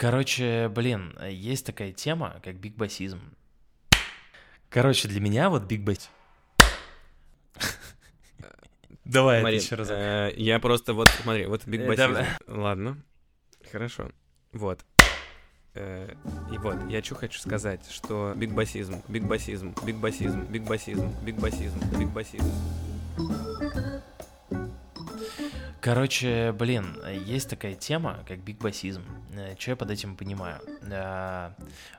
Короче, блин, есть такая тема, как бигбасизм. Короче, для меня вот бигбас... Давай, Смотри, это еще раз. э, я просто вот, смотри, вот Э, бигбасизм. давай. Ладно, хорошо. Вот. Э, И вот, я что хочу сказать, что бигбасизм, бигбасизм, бигбасизм, бигбасизм, бигбасизм, бигбасизм. Короче, блин, есть такая тема, как бигбасизм. Что я под этим понимаю? Э,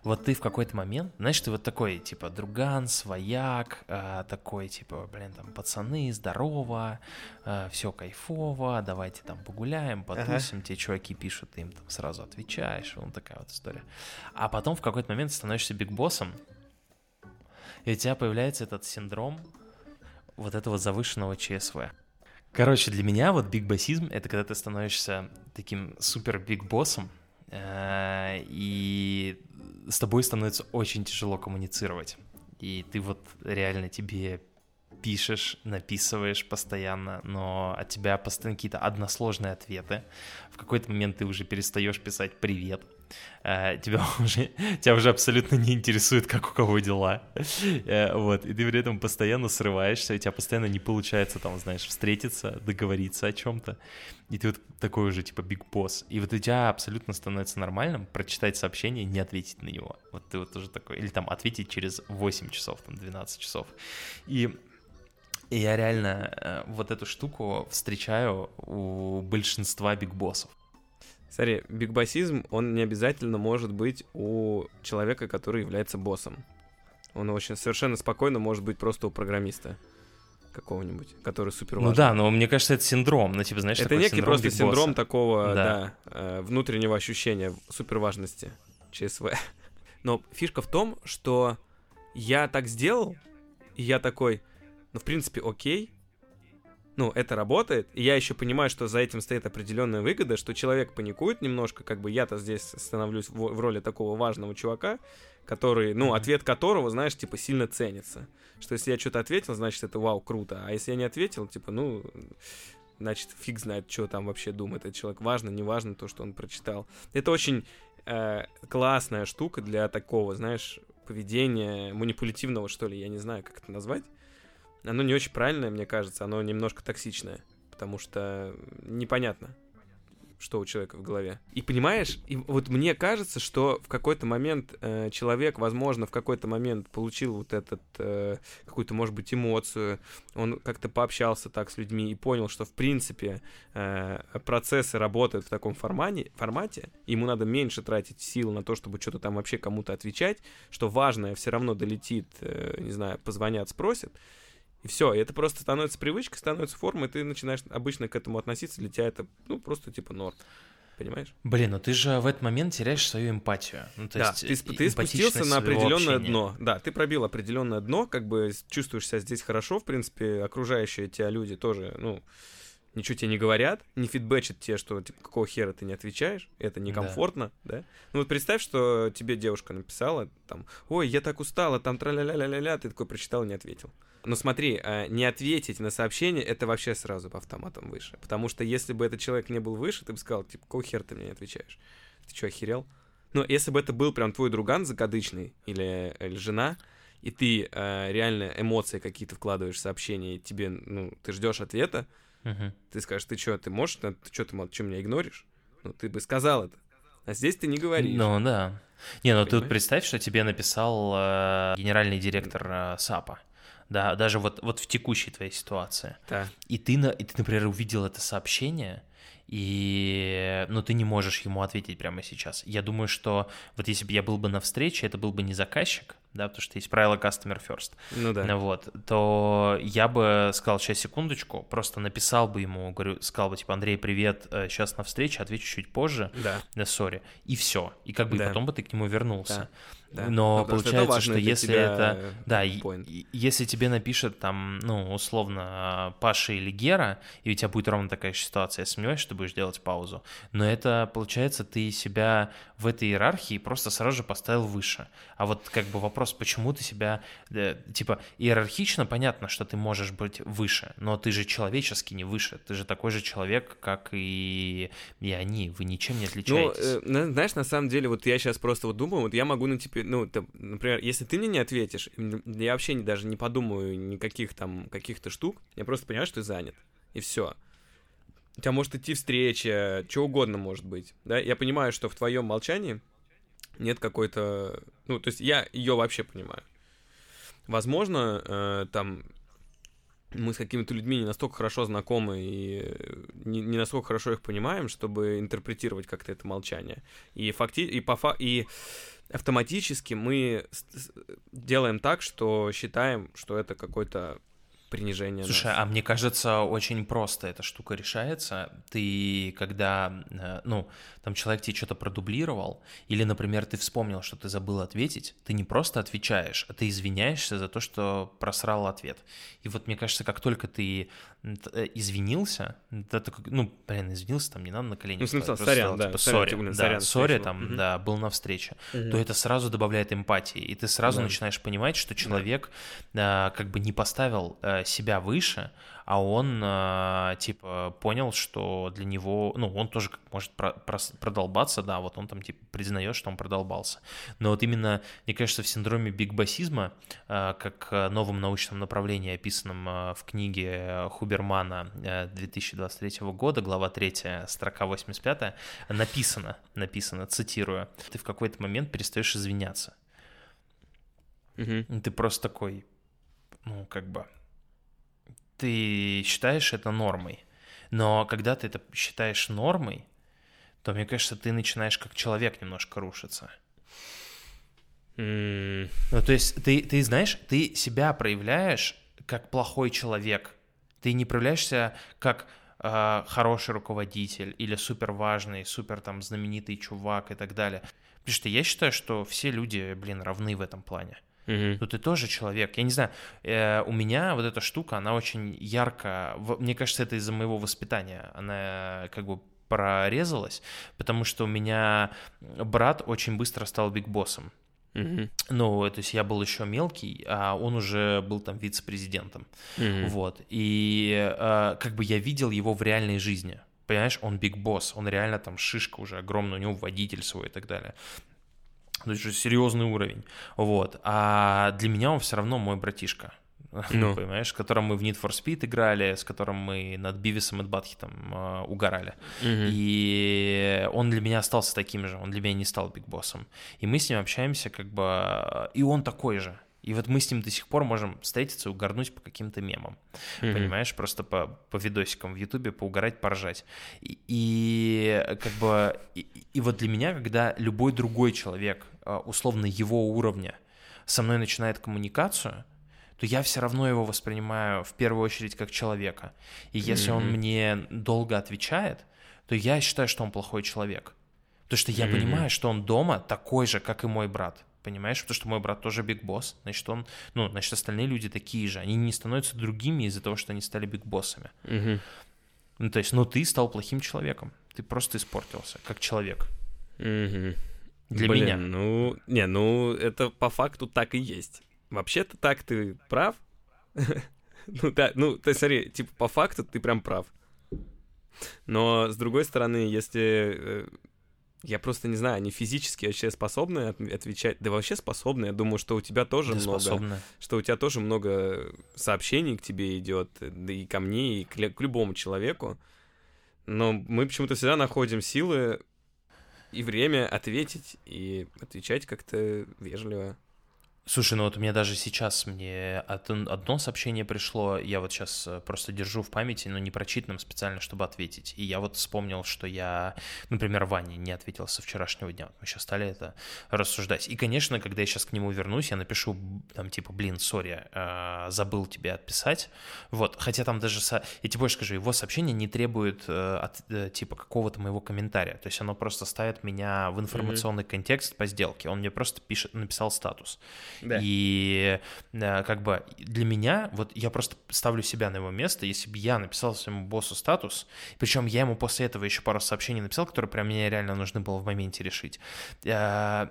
Вот ты в какой-то момент, знаешь, ты вот такой, типа, друган, свояк, э, такой, типа, блин, там, пацаны, здорово, все кайфово, давайте там погуляем, потусим, тебе чуваки пишут, ты им там сразу отвечаешь, вот такая вот история. А потом в какой-то момент становишься бигбоссом, и у тебя появляется этот синдром вот этого завышенного ЧСВ. Короче, для меня вот бигбоссизм — это когда ты становишься таким супер бигбоссом, э, и с тобой становится очень тяжело коммуницировать. И ты вот реально тебе пишешь, написываешь постоянно, но от тебя постоянно какие-то односложные ответы. В какой-то момент ты уже перестаешь писать «привет», тебя уже, тебя уже абсолютно не интересует, как у кого дела. Э, Вот, и ты при этом постоянно срываешься, у тебя постоянно не получается там, знаешь, встретиться, договориться о чем-то. И ты вот такой уже, типа, биг босс. И вот у тебя абсолютно становится нормальным прочитать сообщение и не ответить на него. Вот ты вот уже такой, или там ответить через 8 часов, там, 12 часов. И и я реально э, вот эту штуку встречаю у большинства бигбоссов. Смотри, бигбасизм, он не обязательно может быть у человека, который является боссом. Он очень совершенно спокойно может быть просто у программиста какого-нибудь, который супер Ну да, но мне кажется, это синдром. Ну, типа, знаешь, Это некий синдром просто бигбосса. синдром такого, Да. да, э, внутреннего ощущения суперважности ЧСВ. Но фишка в том, что я так сделал, и я такой, ну, в принципе, окей, ну, это работает, и я еще понимаю, что за этим стоит определенная выгода, что человек паникует немножко, как бы я-то здесь становлюсь в, в роли такого важного чувака, который, ну, ответ которого, знаешь, типа, сильно ценится. Что если я что-то ответил, значит, это вау, круто, а если я не ответил, типа, ну, значит, фиг знает, что там вообще думает этот человек. Важно, не важно то, что он прочитал. Это очень э, классная штука для такого, знаешь, поведения манипулятивного, что ли, я не знаю, как это назвать. Оно не очень правильное, мне кажется, оно немножко токсичное, потому что непонятно, что у человека в голове. И понимаешь, и вот мне кажется, что в какой-то момент э, человек, возможно, в какой-то момент получил вот этот э, какую-то, может быть, эмоцию, он как-то пообщался так с людьми и понял, что в принципе э, процессы работают в таком формате, формате, ему надо меньше тратить сил на то, чтобы что-то там вообще кому-то отвечать, что важное все равно долетит, э, не знаю, позвонят, спросят. И все, и это просто становится привычкой, становится формой, и ты начинаешь обычно к этому относиться, для тебя это, ну, просто типа норм. Понимаешь? Блин, ну ты же в этот момент теряешь свою эмпатию. Ну, то да, есть, ты, ты спустился на определенное общения. дно. Да, ты пробил определенное дно, как бы чувствуешь себя здесь хорошо, в принципе, окружающие тебя люди тоже, ну, ничего тебе не говорят, не фидбэчат тебе, что, типа, какого хера ты не отвечаешь, это некомфортно, да. Ну вот представь, что тебе девушка написала, там, ой, я так устала, там, тра-ля-ля-ля-ля, ты такой прочитал и не ответил. Но смотри, а, не ответить на сообщение, это вообще сразу по автоматам выше. Потому что если бы этот человек не был выше, ты бы сказал, типа, какого хера ты мне не отвечаешь? Ты что, охерел? Ну, если бы это был прям твой друган закадычный или, или жена, и ты э, реально эмоции какие-то вкладываешь в сообщение, и тебе, ну, ты ждешь ответа, Ты скажешь, ты что, ты можешь, ты что, ты, что, меня игноришь? Ну, ты бы сказал это. А здесь ты не говоришь. Ну да. Не, ну тут Понимаешь? представь, что тебе написал э, генеральный директор э, САПа. Да, даже вот, вот в текущей твоей ситуации. Да. И ты, на, и ты, например, увидел это сообщение, и, ну, ты не можешь ему ответить прямо сейчас. Я думаю, что вот если бы я был бы на встрече, это был бы не заказчик, да, потому что есть правило customer first, Ну да. вот, то я бы сказал, сейчас секундочку, просто написал бы ему, говорю, сказал бы, типа, Андрей, привет, сейчас на встрече, отвечу чуть позже, Да. да, сори, и все, и как бы и Да. потом бы ты к нему вернулся. да. Но Ну, что получается, что для если это, э, да, point. если тебе напишет там, ну, условно, Паша или Гера, и у тебя будет ровно такая же ситуация сомневаюсь, что ты будешь делать паузу. Но это, получается, ты себя в этой иерархии просто сразу же поставил выше. А вот как бы вопрос, почему ты себя, э, типа, иерархично понятно, что ты можешь быть выше, но ты же человечески не выше. Ты же такой же человек, как и, и они. Вы ничем не отличаетесь. Ну, э, знаешь, на самом деле, вот я сейчас просто вот думаю, вот я могу, ну, типа, ну, ты, например, если ты мне не ответишь, я вообще даже не подумаю никаких там каких-то штук, я просто понимаю, что ты занят. И все. У тебя может идти встреча, что угодно может быть. Да? Я понимаю, что в твоем молчании нет какой-то... Ну, то есть я ее вообще понимаю. Возможно, э, там мы с какими-то людьми не настолько хорошо знакомы и не, не настолько хорошо их понимаем, чтобы интерпретировать как-то это молчание. И, факти... и, по фа... и автоматически мы делаем так, что считаем, что это какой-то принижение. Слушай, нас. а мне кажется, очень просто эта штука решается. Ты, когда, э, ну, там человек тебе что-то продублировал, или, например, ты вспомнил, что ты забыл ответить, ты не просто отвечаешь, а ты извиняешься за то, что просрал ответ. И вот мне кажется, как только ты э, извинился, это, ну, блин, извинился, там не надо на колени. Ну, смысл, сорян, да. Типа, сори, да, сорян, сори, там, угу. да, был на встрече, угу. то это сразу добавляет эмпатии, и ты сразу да. начинаешь понимать, что человек да. как бы не поставил себя выше, а он, э, типа, понял, что для него, ну, он тоже может про продолбаться, да, вот он там, типа, признает, что он продолбался. Но вот именно, мне кажется, в синдроме бигбасизма, э, как новом научном направлении, описанном э, в книге Хубермана 2023 года, глава 3, строка 85, написано, написано, цитирую, ты в какой-то момент перестаешь извиняться. Угу. Ты просто такой, ну, как бы, ты считаешь это нормой. Но когда ты это считаешь нормой, то, мне кажется, ты начинаешь как человек немножко рушиться. Mm. Ну, то есть ты, ты знаешь, ты себя проявляешь как плохой человек. Ты не проявляешься как э, хороший руководитель или супер важный, супер там знаменитый чувак и так далее. Потому что я считаю, что все люди, блин, равны в этом плане. Угу. Ну ты тоже человек. Я не знаю, э, у меня вот эта штука, она очень ярко, в, мне кажется, это из-за моего воспитания. Она как бы прорезалась, потому что у меня брат очень быстро стал бигбоссом. Mm-hmm. Ну, то есть я был еще мелкий, а он уже был там вице-президентом. Вот. И э, как бы я видел его в реальной жизни. Понимаешь, он биг босс, он реально там шишка уже огромная, у него водитель свой и так далее. То есть серьезный уровень. Вот. А для меня он все равно мой братишка. Ну. Понимаешь, с которым мы в Need for Speed играли, с которым мы над Бивисом и Батхитом э, угорали. Угу. И он для меня остался таким же, он для меня не стал бигбоссом. И мы с ним общаемся как бы... И он такой же. И вот мы с ним до сих пор можем встретиться и угорнуть по каким-то мемам. Mm-hmm. Понимаешь, просто по, по видосикам в Ютубе поугарать, поржать. И, и как бы... И, и вот для меня, когда любой другой человек, а, условно его уровня, со мной начинает коммуникацию, то я все равно его воспринимаю в первую очередь как человека. И если mm-hmm. он мне долго отвечает, то я считаю, что он плохой человек. Потому что я mm-hmm. понимаю, что он дома такой же, как и мой брат понимаешь? Потому что мой брат тоже биг босс, значит, он, ну, значит, остальные люди такие же. Они не становятся другими из-за того, что они стали биг боссами. Угу. Ну, то есть, ну, ты стал плохим человеком. Ты просто испортился, как человек. Угу. Для Блин, меня. Ну, не, ну, это по факту так и есть. Вообще-то так ты прав. ну, да, ну, есть, смотри, типа, по факту ты прям прав. Но, с другой стороны, если э, я просто не знаю, они физически вообще способны отвечать? Да вообще способны. Я думаю, что у тебя тоже да много. Способны. Что у тебя тоже много сообщений к тебе идет, да и ко мне, и к, к любому человеку. Но мы почему-то всегда находим силы и время ответить и отвечать как-то вежливо. Слушай, ну вот у меня даже сейчас мне одно сообщение пришло, я вот сейчас э, просто держу в памяти, но не прочитанным специально, чтобы ответить. И я вот вспомнил, что я, например, Ване не ответил со вчерашнего дня. Мы сейчас стали это рассуждать. И, конечно, когда я сейчас к нему вернусь, я напишу там типа, блин, сори, э, забыл тебе отписать. Вот, хотя там даже, со... я тебе больше скажу, его сообщение не требует э, от, типа какого-то моего комментария. То есть оно просто ставит меня в информационный mm-hmm. контекст по сделке. Он мне просто пишет, написал статус. Да. И э, как бы для меня, вот я просто ставлю себя на его место, если бы я написал своему боссу статус, причем я ему после этого еще пару сообщений написал, которые прям мне реально нужны было в моменте решить, э,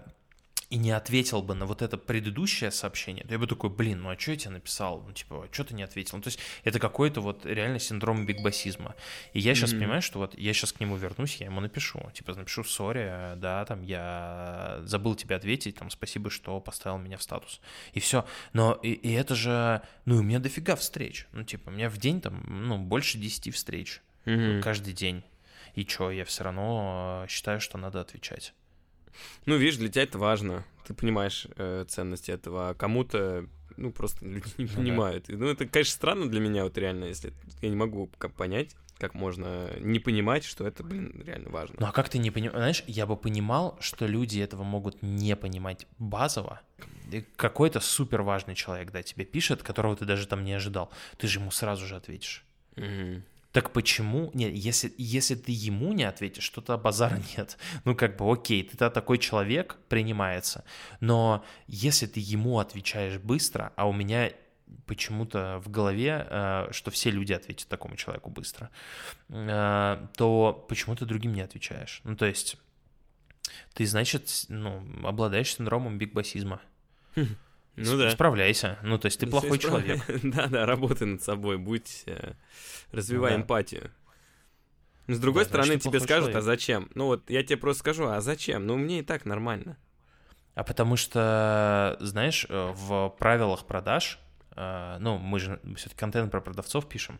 и не ответил бы на вот это предыдущее сообщение, то я бы такой, блин, ну а что я тебе написал? Ну, типа, что ты не ответил? Ну, то есть это какой-то вот реально синдром бигбасизма. И я сейчас mm-hmm. понимаю, что вот я сейчас к нему вернусь, я ему напишу. Типа, напишу, сори, да, там, я забыл тебе ответить, там, спасибо, что поставил меня в статус. И все. Но и, и это же, ну, у меня дофига встреч. Ну, типа, у меня в день там, ну, больше 10 встреч. Mm-hmm. Каждый день. И что, я все равно считаю, что надо отвечать. Ну, видишь, для тебя это важно. Ты понимаешь э, ценность этого. А кому-то, ну, просто люди не понимают. Ну, это, конечно, странно для меня, вот реально, если я не могу как понять, как можно не понимать, что это, блин, реально важно. Ну, а как ты не понимаешь? Знаешь, я бы понимал, что люди этого могут не понимать базово. Какой-то супер важный человек, да, тебе пишет, которого ты даже там не ожидал. Ты же ему сразу же ответишь. Mm-hmm. Так почему? Нет, если, если ты ему не ответишь, что-то базара нет. Ну, как бы, окей, ты такой человек, принимается. Но если ты ему отвечаешь быстро, а у меня почему-то в голове, э, что все люди ответят такому человеку быстро, э, то почему ты другим не отвечаешь? Ну, то есть, ты, значит, ну, обладаешь синдромом бигбасизма. Ну да. Справляйся. Ну, то есть ты плохой человек. Да-да, работай над собой, будь... Э, развивай эмпатию. с другой стороны, тебе скажут, а зачем? Ну вот я тебе просто скажу, а зачем? Ну мне и так нормально. А потому что, знаешь, э, в правилах продаж, э, ну, мы же все-таки контент про продавцов пишем,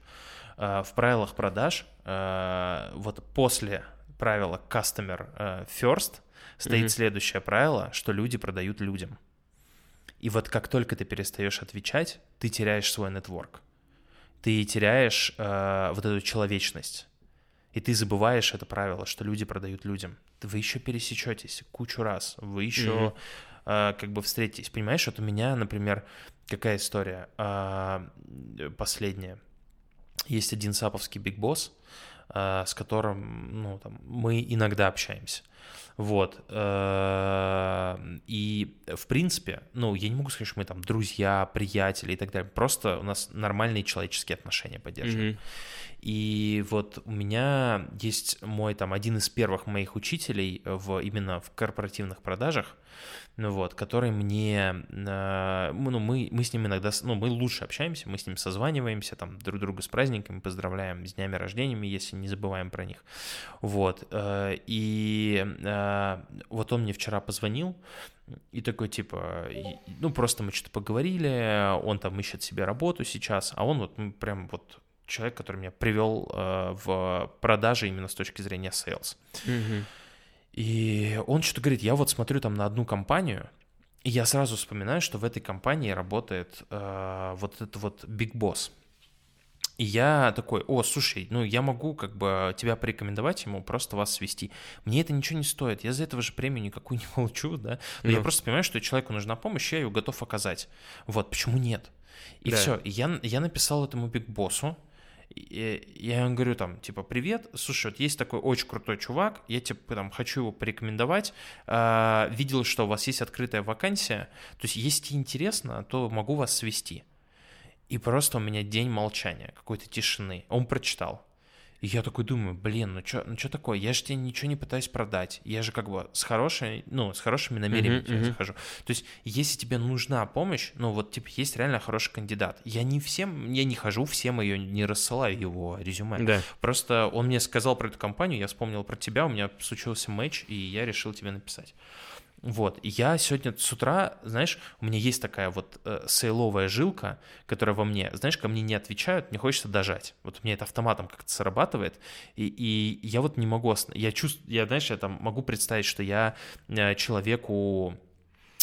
в правилах продаж вот после правила customer first стоит следующее правило, что люди продают людям. И вот как только ты перестаешь отвечать, ты теряешь свой нетворк. Ты теряешь э, вот эту человечность. И ты забываешь это правило, что люди продают людям. Вы еще пересечетесь кучу раз. Вы еще mm-hmm. э, как бы встретитесь. Понимаешь, вот у меня, например, какая история э, последняя. Есть один саповский бигбосс, э, с которым ну, там, мы иногда общаемся. Вот. Э, и, в принципе, ну, я не могу сказать, что мы там друзья, приятели и так далее. Просто у нас нормальные человеческие отношения поддерживаем. Mm-hmm. И вот у меня есть мой там один из первых моих учителей в, именно в корпоративных продажах, ну вот, который мне, э, ну, мы, мы с ним иногда, ну, мы лучше общаемся, мы с ним созваниваемся, там, друг друга с праздниками поздравляем, с днями рождениями, если не забываем про них, вот, э, и э, вот он мне вчера позвонил, и такой, типа, ну, просто мы что-то поговорили, он там ищет себе работу сейчас, а он вот прям вот человек, который меня привел э, в продажи именно с точки зрения sales. Mm-hmm. И он что-то говорит, я вот смотрю там на одну компанию, и я сразу вспоминаю, что в этой компании работает э, вот этот вот Big Boss. И я такой, о, слушай, ну я могу как бы тебя порекомендовать ему, просто вас свести. Мне это ничего не стоит, я за этого же премию никакую не получу, да. Но mm. я просто понимаю, что человеку нужна помощь, я ее готов оказать. Вот, почему нет? И да. все, я, я написал этому Биг Боссу, я ему говорю там, типа, привет, слушай, вот есть такой очень крутой чувак, я, типа, там, хочу его порекомендовать, э, видел, что у вас есть открытая вакансия, то есть, если интересно, то могу вас свести. И просто у меня день молчания, какой-то тишины. Он прочитал. И я такой думаю, блин, ну что ну чё такое? Я же тебе ничего не пытаюсь продать. Я же как бы с хорошей, ну, с хорошими намерениями uh-huh, uh-huh. захожу. То есть, если тебе нужна помощь, ну, вот, типа, есть реально хороший кандидат. Я не всем, я не хожу, всем ее не рассылаю его резюме. Да. Просто он мне сказал про эту компанию, я вспомнил про тебя, у меня случился матч, и я решил тебе написать. Вот, и я сегодня с утра, знаешь, у меня есть такая вот э, сейловая жилка, которая во мне, знаешь, ко мне не отвечают, мне хочется дожать. Вот у меня это автоматом как-то срабатывает, и, и я вот не могу, я чувствую, я, знаешь, я там могу представить, что я э, человеку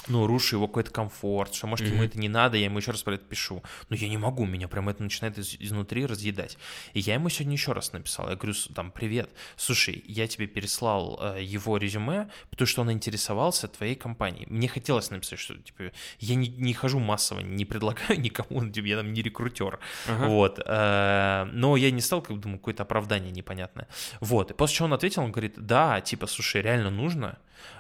ну, рушу его какой-то комфорт, что, может, mm-hmm. ему это не надо, я ему еще раз про это пишу. Но я не могу, меня прям это начинает из- изнутри разъедать. И я ему сегодня еще раз написал, я говорю, там, привет, слушай, я тебе переслал э, его резюме, потому что он интересовался твоей компанией. Мне хотелось написать, что, типа, я не, не хожу массово, не предлагаю никому, типа, я там не рекрутер, uh-huh. вот. Э, но я не стал, как думаю, какое-то оправдание непонятное. Вот, и после чего он ответил, он говорит, да, типа, слушай, реально нужно,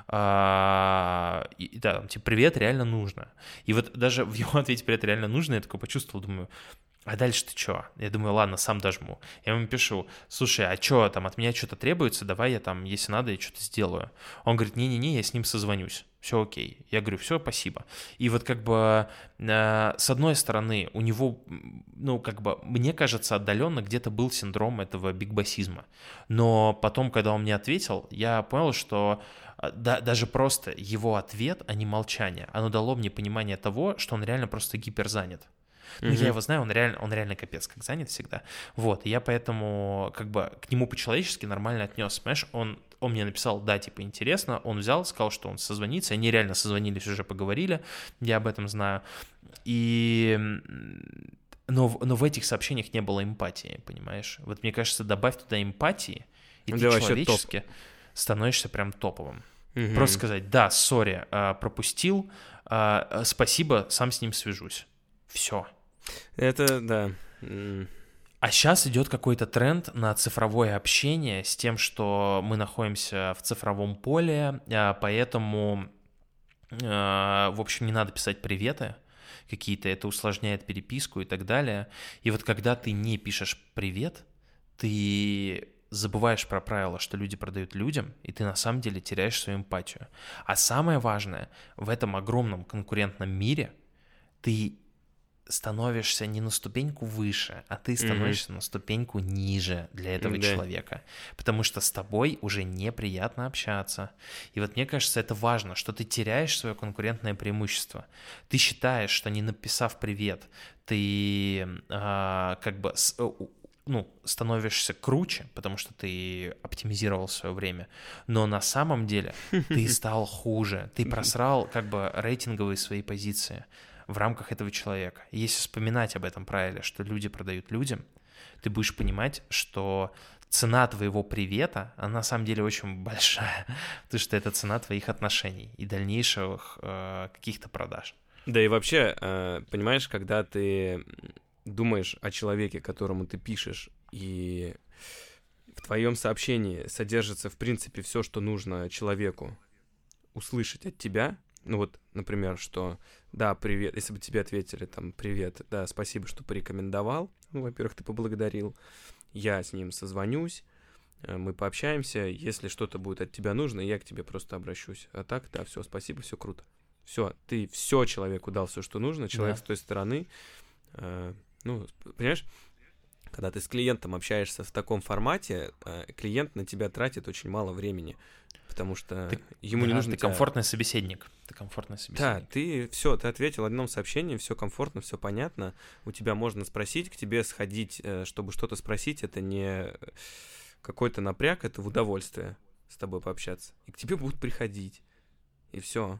А, и, да, там, типа, привет, реально нужно. И вот даже в его ответе привет, реально нужно, я такой почувствовал, думаю, а дальше ты что? Я думаю, ладно, сам дожму. Я ему пишу, слушай, а что там, от меня что-то требуется, давай я там, если надо, я что-то сделаю. Он говорит, не-не-не, я с ним созвонюсь, все окей. Я говорю, все, спасибо. И вот как бы э, с одной стороны у него, ну как бы, мне кажется, отдаленно где-то был синдром этого бигбасизма. Но потом, когда он мне ответил, я понял, что э, да, даже просто его ответ, а не молчание, оно дало мне понимание того, что он реально просто гиперзанят. Ну, mm-hmm. я его знаю, он реально, он реально капец как занят всегда. Вот, и я поэтому как бы к нему по-человечески нормально отнес, понимаешь, он он мне написал, да, типа, интересно, он взял, сказал, что он созвонится, они реально созвонились, уже поговорили, я об этом знаю, и... Но, но в этих сообщениях не было эмпатии, понимаешь? Вот мне кажется, добавь туда эмпатии, и да ты человечески топ. становишься прям топовым. Угу. Просто сказать, да, сори, а, пропустил, а, спасибо, сам с ним свяжусь. Все. Это, да. А сейчас идет какой-то тренд на цифровое общение с тем, что мы находимся в цифровом поле, а, поэтому, а, в общем, не надо писать приветы какие-то, это усложняет переписку и так далее. И вот когда ты не пишешь привет, ты забываешь про правила, что люди продают людям, и ты на самом деле теряешь свою эмпатию. А самое важное, в этом огромном конкурентном мире ты становишься не на ступеньку выше, а ты становишься mm-hmm. на ступеньку ниже для этого да. человека, потому что с тобой уже неприятно общаться. И вот мне кажется, это важно, что ты теряешь свое конкурентное преимущество. Ты считаешь, что не написав привет, ты а, как бы с, э, ну, становишься круче, потому что ты оптимизировал свое время, но на самом деле ты стал хуже, ты просрал как бы рейтинговые свои позиции в рамках этого человека. И если вспоминать об этом правиле, что люди продают людям, ты будешь понимать, что цена твоего привета, она на самом деле очень большая, потому что это цена твоих отношений и дальнейших э, каких-то продаж. Да и вообще, э, понимаешь, когда ты думаешь о человеке, которому ты пишешь, и в твоем сообщении содержится, в принципе, все, что нужно человеку услышать от тебя, ну вот, например, что да, привет, если бы тебе ответили там привет, да, спасибо, что порекомендовал, ну, во-первых, ты поблагодарил, я с ним созвонюсь, э, мы пообщаемся, если что-то будет от тебя нужно, я к тебе просто обращусь. А так, да, все, спасибо, все круто. Все, ты все человеку дал все, что нужно, человек да. с той стороны, э, ну, понимаешь, когда ты с клиентом общаешься в таком формате, э, клиент на тебя тратит очень мало времени потому что ты, ему да, не нужно. Ты тебя... комфортный собеседник. Ты комфортный собеседник. Да, ты все, ты ответил в одном сообщении, все комфортно, все понятно. У тебя можно спросить, к тебе сходить, э, чтобы что-то спросить, это не какой-то напряг, это в удовольствие с тобой пообщаться. И к тебе будут приходить. И все.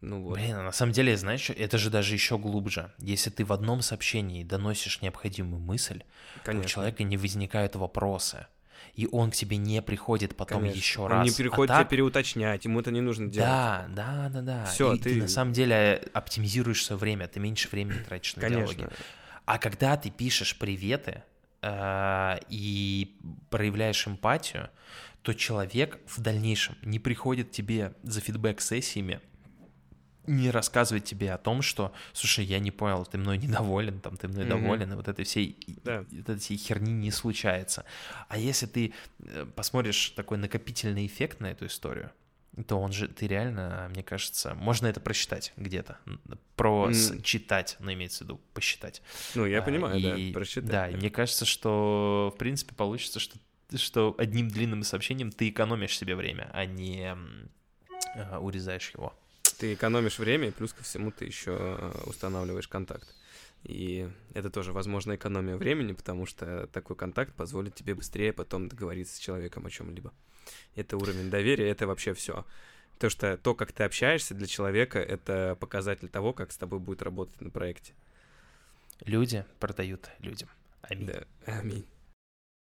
Ну вот. Блин, а на самом деле, знаешь, это же даже еще глубже. Если ты в одном сообщении доносишь необходимую мысль, Конечно. то у человека не возникают вопросы и он к тебе не приходит потом Конечно. еще раз. Он не приходит а так... переуточнять, ему это не нужно делать. Да, да, да, да. Все, ты... ты на самом деле оптимизируешь свое время, ты меньше времени тратишь на Конечно. диалоги. А когда ты пишешь приветы э, и проявляешь эмпатию, то человек в дальнейшем не приходит тебе за фидбэк-сессиями, не рассказывать тебе о том, что, слушай, я не понял, ты мной недоволен, там, ты мной mm-hmm. доволен, и вот этой всей, да. этой всей херни не случается. А если ты э, посмотришь такой накопительный эффект на эту историю, то он же, ты реально, мне кажется, можно это просчитать где-то. Про mm. читать, но имеется в виду посчитать. Ну, я а, понимаю, и, да, просчитать. Да, и мне кажется, что, в принципе, получится, что, что одним длинным сообщением ты экономишь себе время, а не а, урезаешь его ты экономишь время, и плюс ко всему ты еще э, устанавливаешь контакт. И это тоже, возможно, экономия времени, потому что такой контакт позволит тебе быстрее потом договориться с человеком о чем-либо. Это уровень доверия, это вообще все. То, что то, как ты общаешься для человека, это показатель того, как с тобой будет работать на проекте. Люди продают людям. Аминь. Да, аминь.